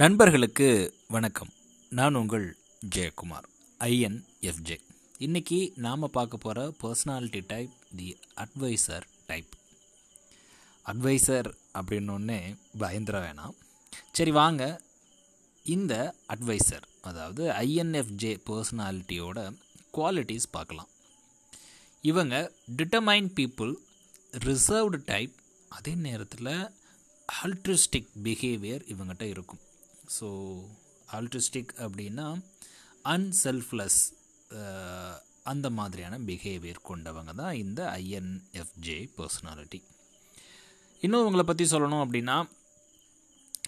நண்பர்களுக்கு வணக்கம். நான் உங்கள் ஜெயக்குமார் ஐஎன்எஃப்ஜே இன்னைக்கு நாம் பார்க்க போகிற personality type the advisor type advisor அப்படின்னொன்னே பயந்துட வேணாம். சரி வாங்க. இந்த அட்வைசர் அதாவது ஐஎன்எஃப்ஜே பர்சனாலிட்டியோட குவாலிட்டிஸ் பார்க்கலாம். இவங்க டிட்டமைன் பீப்புள் ரிசர்வ்டு டைப் அதே நேரத்தில் ஆல்ட்ரிஸ்டிக் பிஹேவியர் இவங்ககிட்ட இருக்கும். ஸோ ஆல்ட்ரிஸ்டிக் அப்படின்னா அன்செல்ஃப்லெஸ் அந்த மாதிரியான பிஹேவியர் கொண்டவங்க தான் இந்த ஐஎன்எஃப்ஜே பர்சனாலிட்டி இன்னும் இவங்களை பற்றி சொல்லணும் அப்படின்னா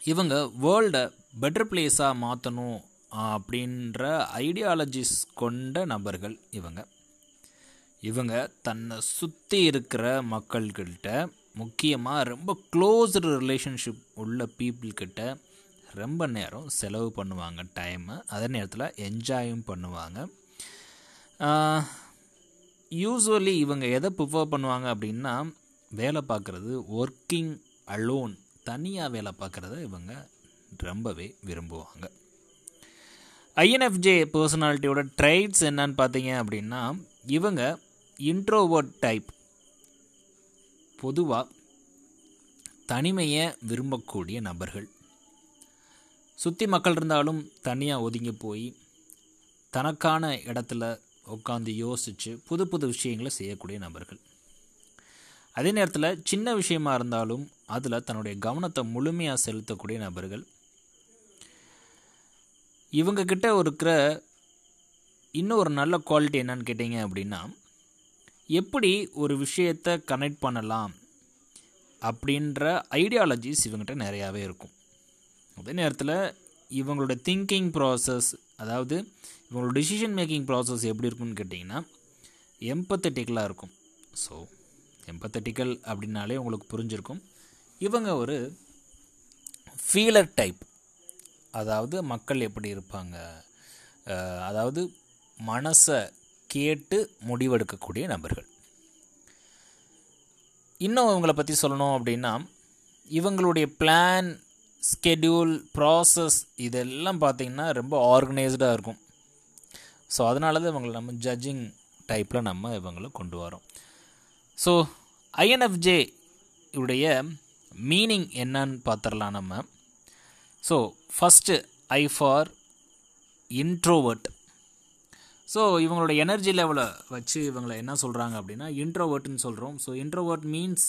இவங்க வேர்ல்டை பெட்டர் பிளேஸாக மாற்றணும் அப்படின்ற ஐடியாலஜிஸ் கொண்ட நபர்கள் இவங்க. இவங்க தன்னை சுற்றி இருக்கிற மக்கள்கிட்ட முக்கியமாக ரொம்ப க்ளோஸ்டு ரிலேஷன்ஷிப் உள்ள பீப்புள்கிட்ட ரொம்ப நேரம் செலவு பண்ணுவாங்க டைமை அதே நேரத்தில் என்ஜாயும் பண்ணுவாங்க. யூஸ்வலி இவங்க எதை ப்ரிஃபர் பண்ணுவாங்க அப்படின்னா வேலை பார்க்குறது ஒர்க்கிங் அலோன் தனியாக வேலை பார்க்குறத இவங்க ரொம்பவே விரும்புவாங்க. ஐஎன்எஃப்ஜே பர்சனாலிட்டியோட ட்ரைட்ஸ் என்னன்னு பார்த்தீங்க அப்படின்னா இவங்க இன்ட்ரோவர்ட் டைப் பொதுவாக தனிமையை விரும்பக்கூடிய நபர்கள். சுற்றி மக்கள் இருந்தாலும் தனியாக ஒதுங்கி போய் தனக்கான இடத்துல உட்காந்து யோசித்து புது புது விஷயங்களை செய்யக்கூடிய நபர்கள். அதே நேரத்தில் சின்ன விஷயமா இருந்தாலும் அதில் தன்னுடைய கவனத்தை முழுமையாக செலுத்தக்கூடிய நபர்கள். இவங்கக்கிட்ட இருக்கிற இன்னும் ஒரு நல்ல குவாலிட்டி என்னன்னு கேட்டிங்க அப்படின்னா எப்படி ஒரு விஷயத்தை கனெக்ட் பண்ணலாம் அப்படின்ற ஐடியாலஜிஸ் இவங்ககிட்ட நிறையாவே இருக்கும். அதே நேரத்தில் இவங்களோட திங்கிங் ப்ராசஸ் அதாவது இவங்களோட டிசிஷன் மேக்கிங் ப்ராசஸ் எப்படி இருக்குன்னு கேட்டிங்கன்னா எம்பத்தட்டிக்கலாக இருக்கும். ஸோ எம்பத்தட்டிக்கல் அப்படின்னாலே உங்களுக்கு புரிஞ்சிருக்கும். இவங்க ஒரு ஃபீலர் டைப் அதாவது மக்கள் எப்படி இருப்பாங்க? அதாவது மனசை கேட்டு முடிவெடுக்கக்கூடிய நபர்கள். இன்னும் இவங்களை பற்றி சொல்லணும் அப்படின்னா இவங்களுடைய பிளான் ஸ்கெடியூல் ப்ராசஸ் இதெல்லாம் பார்த்திங்கன்னா ரொம்ப ஆர்கனைஸ்டாக இருக்கும். ஸோ அதனால தான் இவங்களை நம்ம ஜட்ஜிங் டைப்பில் நம்ம இவங்களை கொண்டு வரோம். ஸோ ஐஎன்எஃப்ஜே உடைய மீனிங் என்னன்னு பார்த்துடலாம் நம்ம. So first I for introvert so இவங்களோட எனர்ஜி லெவலை வச்சு இவங்களை என்ன சொல்கிறாங்க அப்படின்னா இன்ட்ரோவர்ட்னு சொல்கிறோம் ஸோ இன்ட்ரோவர்ட் மீன்ஸ்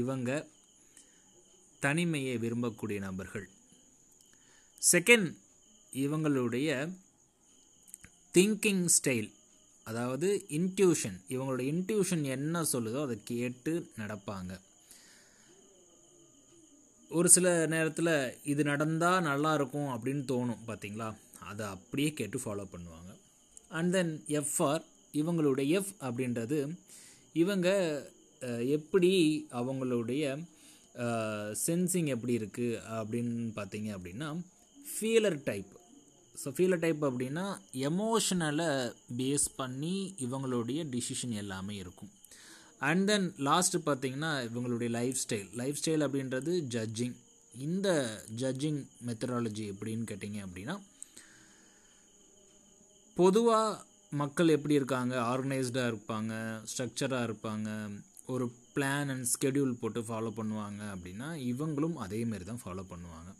இவங்க தனிமையை விரும்பக்கூடிய நபர்கள். செகண்ட் இவங்களுடைய திங்கிங் ஸ்டைல் அதாவது இன்ட்யூஷன் இவங்களோட இன்ட்யூஷன் என்ன சொல்லுதோ அதை கேட்டு நடப்பாங்க. ஒரு சில நேரத்தில் இது நடந்தால் நல்லா இருக்கும் அப்படின்னு தோணும் பார்த்தீங்களா அதை அப்படியே கேட்டு ஃபாலோ பண்ணுவாங்க. அண்ட் தென் எஃப்ஆர் இவங்களுடைய எஃப் அப்படின்றது இவங்க எப்படி அவங்களுடைய சென்சிங் எப்படி இருக்குது அப்படின்னு பார்த்தீங்க அப்படின்னா feeler type so feeler type அப்படின்னா எமோஷனலை பேஸ் பண்ணி இவங்களுடைய டிசிஷன் எல்லாமே இருக்கும். அண்ட் தென் லாஸ்ட்டு பார்த்தீங்கன்னா இவங்களுடைய லைஃப் ஸ்டைல் லைஃப் ஸ்டைல் அப்படின்றது ஜட்ஜிங் இந்த ஜட்ஜிங் மெத்தடாலஜி எப்படின்னு கேட்டிங்க அப்படின்னா பொதுவாக மக்கள் எப்படி இருக்காங்க? ஆர்கனைஸ்டாக இருப்பாங்க ஸ்ட்ரக்சராக இருப்பாங்க ஒரு பிளான் அண்ட் ஸ்கெடியூல் போட்டு ஃபாலோ பண்ணுவாங்க அப்படின்னா இவங்களும் அதேமாரி தான் ஃபாலோ பண்ணுவாங்க.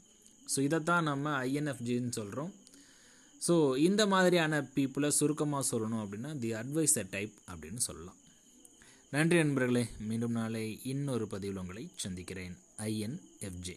ஸோ இதைத்தான் நம்ம ஐஎன்எஃப்ஜின்னு சொல்கிறோம் ஸோ இந்த மாதிரியான பீப்புளை சுருக்கமாக சொல்லணும் அப்படின்னா தி அட்வைசர் டைப் அப்படின்னு சொல்லலாம். நன்றி நண்பர்களே மீண்டும் நாளை இன்னொரு பதிவில் உங்களை சந்திக்கிறேன். ஐஎன்எஃப்ஜே